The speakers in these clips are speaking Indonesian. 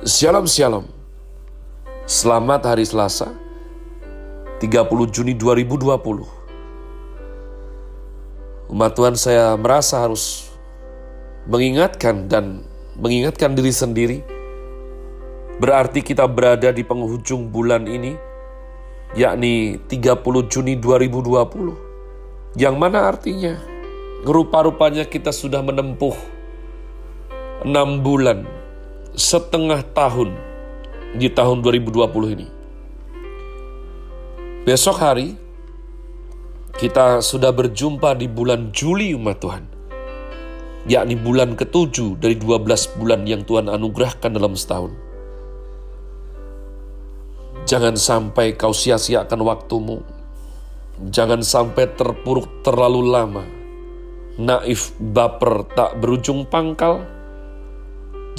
Shalom Shalom. Selamat hari Selasa 30 Juni 2020 Umat Tuhan saya merasa harus mengingatkan dan mengingatkan diri sendiri. Berarti kita berada di penghujung bulan ini yakni 30 Juni 2020 Yang mana artinya? Rupa-rupanya kita sudah menempuh 6 bulan setengah tahun di tahun 2020 ini. Besok hari kita sudah berjumpa di bulan Juli umat Tuhan. Yakni bulan ketujuh dari 12 bulan yang Tuhan anugerahkan dalam setahun. Jangan sampai kau sia-siakan waktumu. Jangan sampai terpuruk terlalu lama. Naif, baper, tak berujung pangkal,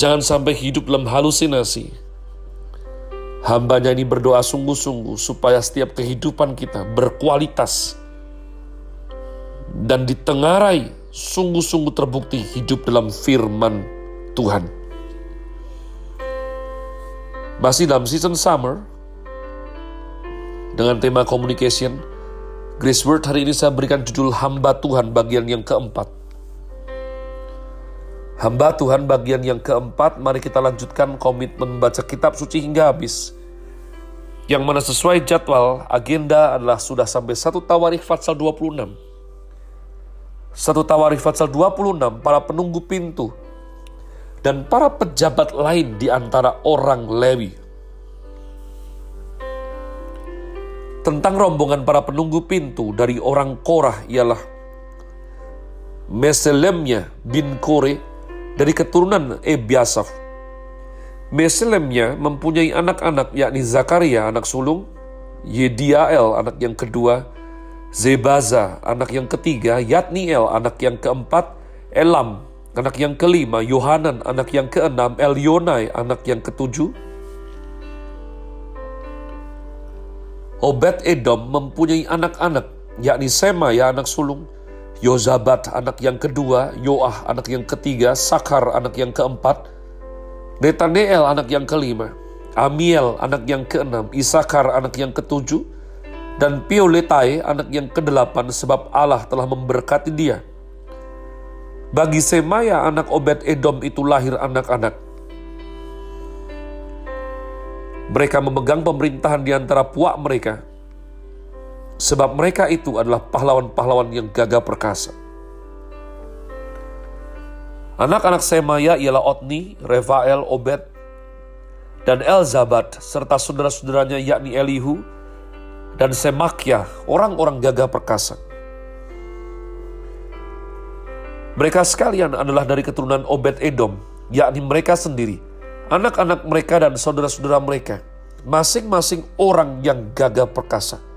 Jangan sampai hidup dalam halusinasi. Hambanya ini berdoa sungguh-sungguh supaya setiap kehidupan kita berkualitas dan ditengarai sungguh-sungguh terbukti hidup dalam firman Tuhan. Masih dalam season summer, dengan tema communication, Grace Word hari ini saya berikan judul Hamba Tuhan bagian yang keempat. Hamba Tuhan bagian yang keempat, mari kita lanjutkan komitmen membaca kitab suci hingga habis. Yang mana sesuai jadwal, agenda adalah sudah sampai satu tawarikh Fatsal 26. Satu tawarikh Fatsal 26, para penunggu pintu, dan para pejabat lain di antara orang Lewi. Tentang rombongan para penunggu pintu dari orang Korah ialah Meselemnya bin Kore, dari keturunan Ebiasaf. Meselemnya mempunyai anak-anak yakni Zakaria anak sulung, Yediael anak yang kedua, Zebaza anak yang ketiga, Yatniel anak yang keempat, Elam anak yang kelima, Yohanan anak yang keenam, Elionai anak yang ketujuh. Obed Edom mempunyai anak-anak yakni Sema ya anak sulung, Yozabat anak yang kedua, Yoah anak yang ketiga, Sakar anak yang keempat, Netaneel anak yang kelima, Amiel anak yang keenam, Isakar anak yang ketujuh, dan Pioletai anak yang kedelapan sebab Allah telah memberkati dia. Bagi Semaya anak Obed Edom itu lahir anak-anak. Mereka memegang pemerintahan di antara puak mereka, Sebab mereka itu adalah pahlawan-pahlawan yang gagah perkasa. Anak-anak Semaya ialah Otni, Refael, Obed, dan Elzabat, serta saudara-saudaranya yakni Elihu, dan Semakya, orang-orang gagah perkasa. Mereka sekalian adalah dari keturunan Obed Edom, yakni mereka sendiri, anak-anak mereka dan saudara-saudara mereka, masing-masing orang yang gagah perkasa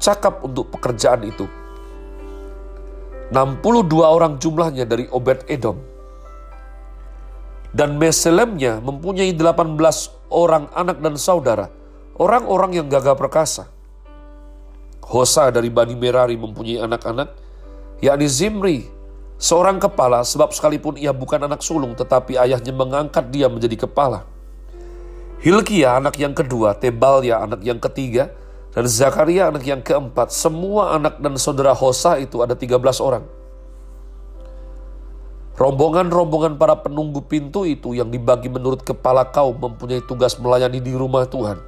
cakap untuk pekerjaan itu. 62 orang jumlahnya dari Obed Edom. Dan Meselemnya mempunyai 18 orang anak dan saudara, orang-orang yang gagah perkasa. Hosa dari Bani Merari mempunyai anak-anak, yakni Zimri, seorang kepala sebab sekalipun ia bukan anak sulung tetapi ayahnya mengangkat dia menjadi kepala. Hilkia anak yang kedua, Tebalya anak yang ketiga, dan Zakaria anak yang keempat, semua anak dan saudara Hosa itu ada 13 orang. Rombongan-rombongan para penunggu pintu itu yang dibagi menurut kepala kaum mempunyai tugas melayani di rumah Tuhan.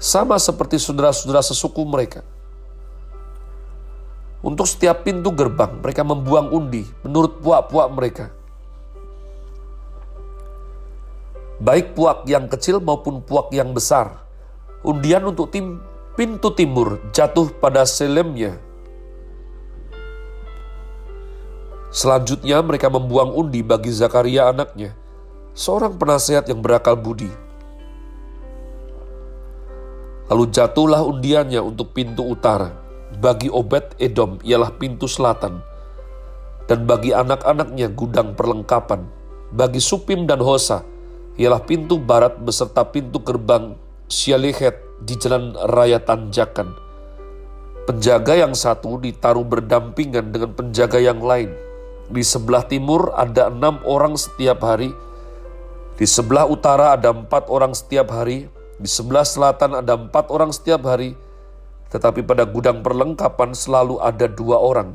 Sama seperti saudara-saudara sesuku mereka. Untuk setiap pintu gerbang, mereka membuang undi menurut puak-puak mereka. Baik puak yang kecil maupun puak yang besar, Undian untuk tim pintu timur jatuh pada Selemnya. Selanjutnya mereka membuang undi bagi Zakaria anaknya, seorang penasehat yang berakal budi. Lalu jatuhlah undiannya untuk pintu utara. Bagi Obed Edom ialah pintu selatan. Dan bagi anak-anaknya gudang perlengkapan. Bagi Supim dan Hosa ialah pintu barat beserta pintu gerbang Syalihet di jalan raya Tanjakan. Penjaga yang satu ditaruh berdampingan dengan penjaga yang lain. Di sebelah timur ada enam orang setiap hari Di sebelah utara ada empat orang setiap hari, di sebelah selatan ada empat orang setiap hari, tetapi pada gudang perlengkapan selalu ada dua orang.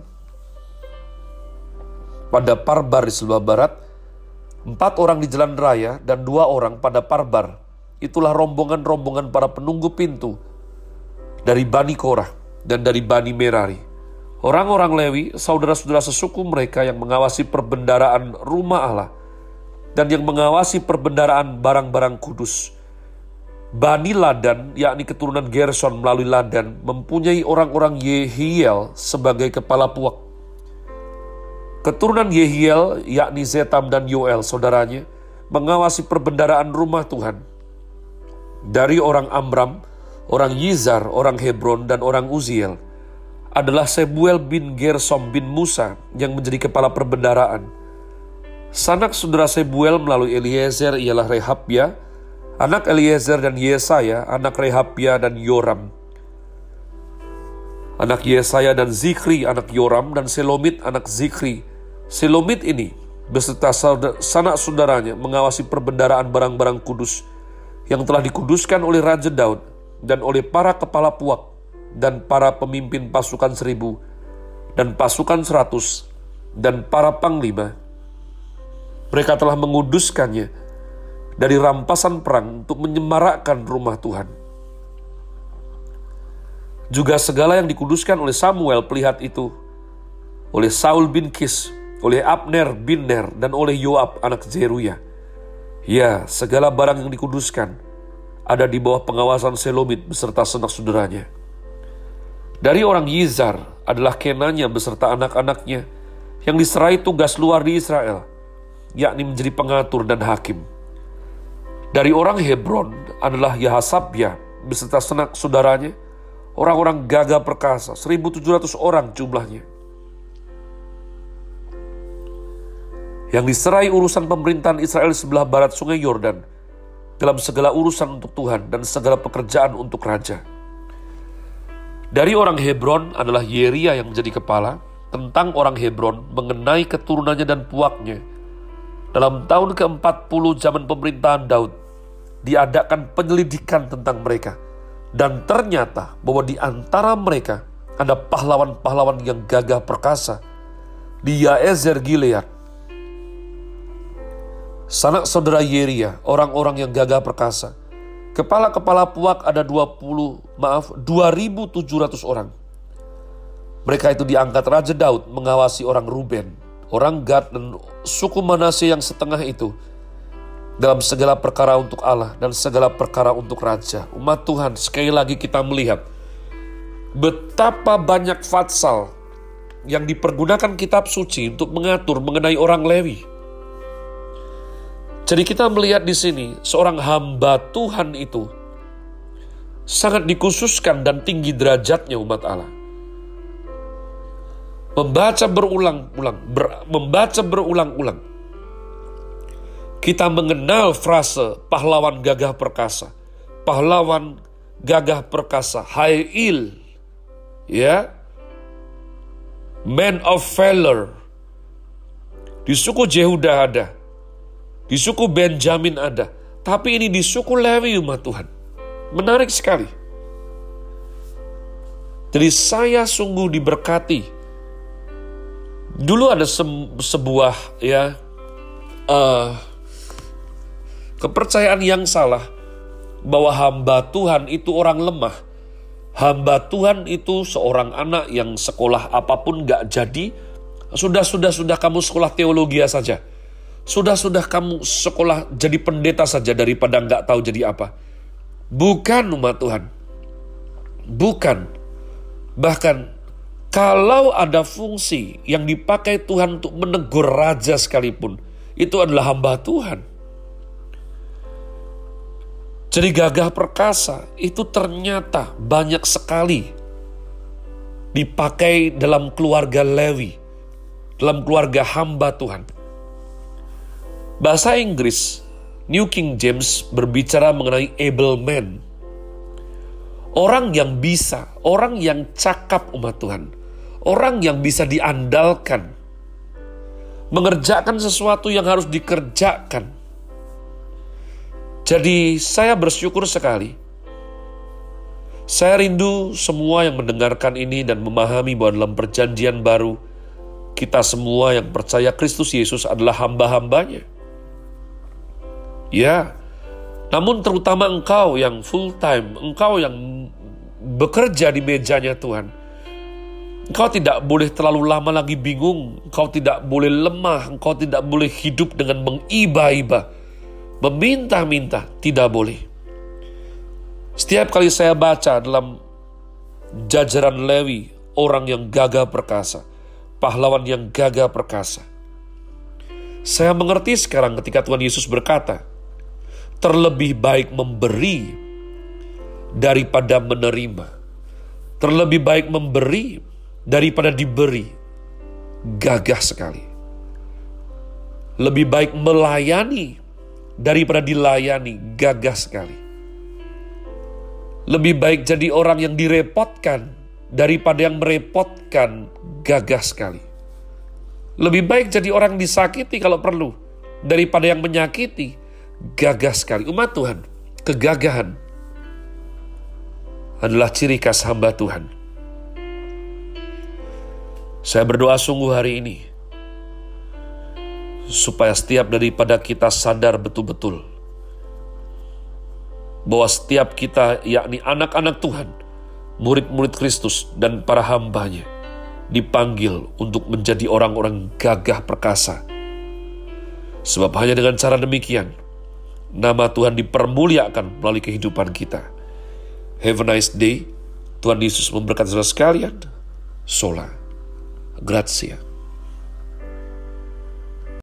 Pada parbar di sebelah barat, empat orang di jalan raya dan dua orang pada parbar. Itulah rombongan-rombongan para penunggu pintu dari Bani Korah dan dari Bani Merari. Orang-orang Lewi, saudara-saudara sesuku mereka yang mengawasi perbendaraan rumah Allah – dan yang mengawasi perbendaraan barang-barang kudus. Bani Ladan, yakni keturunan Gerson melalui Ladan, mempunyai orang-orang Yehiel sebagai kepala puak. Keturunan Yehiel, yakni Zetam dan Yoel, saudaranya, mengawasi perbendaraan rumah Tuhan. Dari orang Amram, orang Yizar, orang Hebron, dan orang Uziel, adalah Sebuel bin Gersom bin Musa yang menjadi kepala perbendaraan Sanak saudara Sebuel melalui Eliezer ialah Rehabia, anak Eliezer dan Yesaya, anak Rehabia dan Yoram. Anak Yesaya dan Zikri, anak Yoram, dan Selomit, anak Zikri. Selomit ini beserta sanak saudaranya mengawasi perbendaraan barang-barang kudus yang telah dikuduskan oleh Raja Daud dan oleh para kepala puak dan para pemimpin pasukan seribu dan pasukan seratus dan para panglima mereka telah menguduskannya dari rampasan perang untuk menyemarakkan rumah Tuhan. Juga segala yang dikuduskan oleh Samuel pelihat itu, oleh Saul bin Kis, oleh Abner bin Ner, dan oleh Yoab anak Zeruya. Ya, segala barang yang dikuduskan ada di bawah pengawasan Selomit beserta senak saudaranya. Dari orang Yizar adalah Kenanya beserta anak-anaknya yang diserai tugas luar di Israel – yakni menjadi pengatur dan hakim. Dari orang Hebron adalah Yahasabya beserta senak saudaranya, orang-orang gagah perkasa, 1.700 orang jumlahnya. Yang diserai urusan pemerintahan Israel sebelah barat sungai Yordan, dalam segala urusan untuk Tuhan dan segala pekerjaan untuk raja. Dari orang Hebron adalah Yeria yang menjadi kepala, tentang orang Hebron mengenai keturunannya dan puaknya, dalam tahun ke-40 zaman pemerintahan Daud, diadakan penyelidikan tentang mereka. Dan ternyata bahwa di antara mereka ada pahlawan-pahlawan yang gagah perkasa. Di Yaezer Gilead, sanak saudara Yeria, orang-orang yang gagah perkasa. Kepala-kepala puak ada 20, maaf, 2.700 orang. Mereka itu diangkat Raja Daud mengawasi orang Ruben, orang Gad dan suku Manase yang setengah itu dalam segala perkara untuk Allah dan segala perkara untuk raja. Umat Tuhan, sekali lagi kita melihat betapa banyak fatsal yang dipergunakan kitab suci untuk mengatur mengenai orang Lewi. Jadi kita melihat di sini seorang hamba Tuhan itu sangat dikhususkan dan tinggi derajatnya umat Allah. Membaca berulang-ulang, ber, membaca berulang-ulang, kita mengenal frase pahlawan gagah perkasa, pahlawan gagah perkasa, Hail, ya, man of valor. Di suku Jehuda ada, di suku Benjamin ada, tapi ini di suku Lewi umat Tuhan. Menarik sekali. Jadi saya sungguh diberkati Dulu ada se sebuah ya uh, kepercayaan yang salah bahwa hamba Tuhan itu orang lemah. Hamba Tuhan itu seorang anak yang sekolah apa pun gak jadi. Sudah, sudah, sudah kamu sekolah teologi saja. Sudah, sudah kamu sekolah jadi pendeta saja daripada nggak tahu jadi apa. Bukan umat Tuhan. Bukan. Bahkan kalau ada fungsi yang dipakai Tuhan untuk menegur raja sekalipun, itu adalah hamba Tuhan. Jadi gagah perkasa itu ternyata banyak sekali dipakai dalam keluarga Lewi, dalam keluarga hamba Tuhan. Bahasa Inggris, New King James berbicara mengenai able man. Orang yang bisa, orang yang cakap umat Tuhan orang yang bisa diandalkan, mengerjakan sesuatu yang harus dikerjakan. Jadi saya bersyukur sekali. Saya rindu semua yang mendengarkan ini dan memahami bahwa dalam perjanjian baru, kita semua yang percaya Kristus Yesus adalah hamba-hambanya. Ya, namun terutama engkau yang full time, engkau yang bekerja di mejanya Tuhan. Engkau tidak boleh terlalu lama lagi bingung, engkau tidak boleh lemah, engkau tidak boleh hidup dengan mengiba-iba meminta-minta tidak boleh. Setiap kali saya baca dalam jajaran Lewi, orang yang gagah perkasa, pahlawan yang gagah perkasa. Saya mengerti sekarang ketika Tuhan Yesus berkata, terlebih baik memberi daripada menerima. Terlebih baik memberi daripada diberi. Gagah sekali. Lebih baik melayani daripada dilayani gagah sekali. Lebih baik jadi orang yang direpotkan daripada yang merepotkan gagah sekali. Lebih baik jadi orang disakiti kalau perlu daripada yang menyakiti gagah sekali. Umat Tuhan, kegagahan adalah ciri khas hamba Tuhan. Saya berdoa sungguh hari ini supaya setiap daripada kita sadar betul-betul bahwa setiap kita yakni anak-anak Tuhan, murid-murid Kristus dan para hambanya dipanggil untuk menjadi orang-orang gagah perkasa. Sebab hanya dengan cara demikian, nama Tuhan dipermuliakan melalui kehidupan kita. Have a nice day. Tuhan Yesus memberkati saudara sekalian. Sola. Grazie.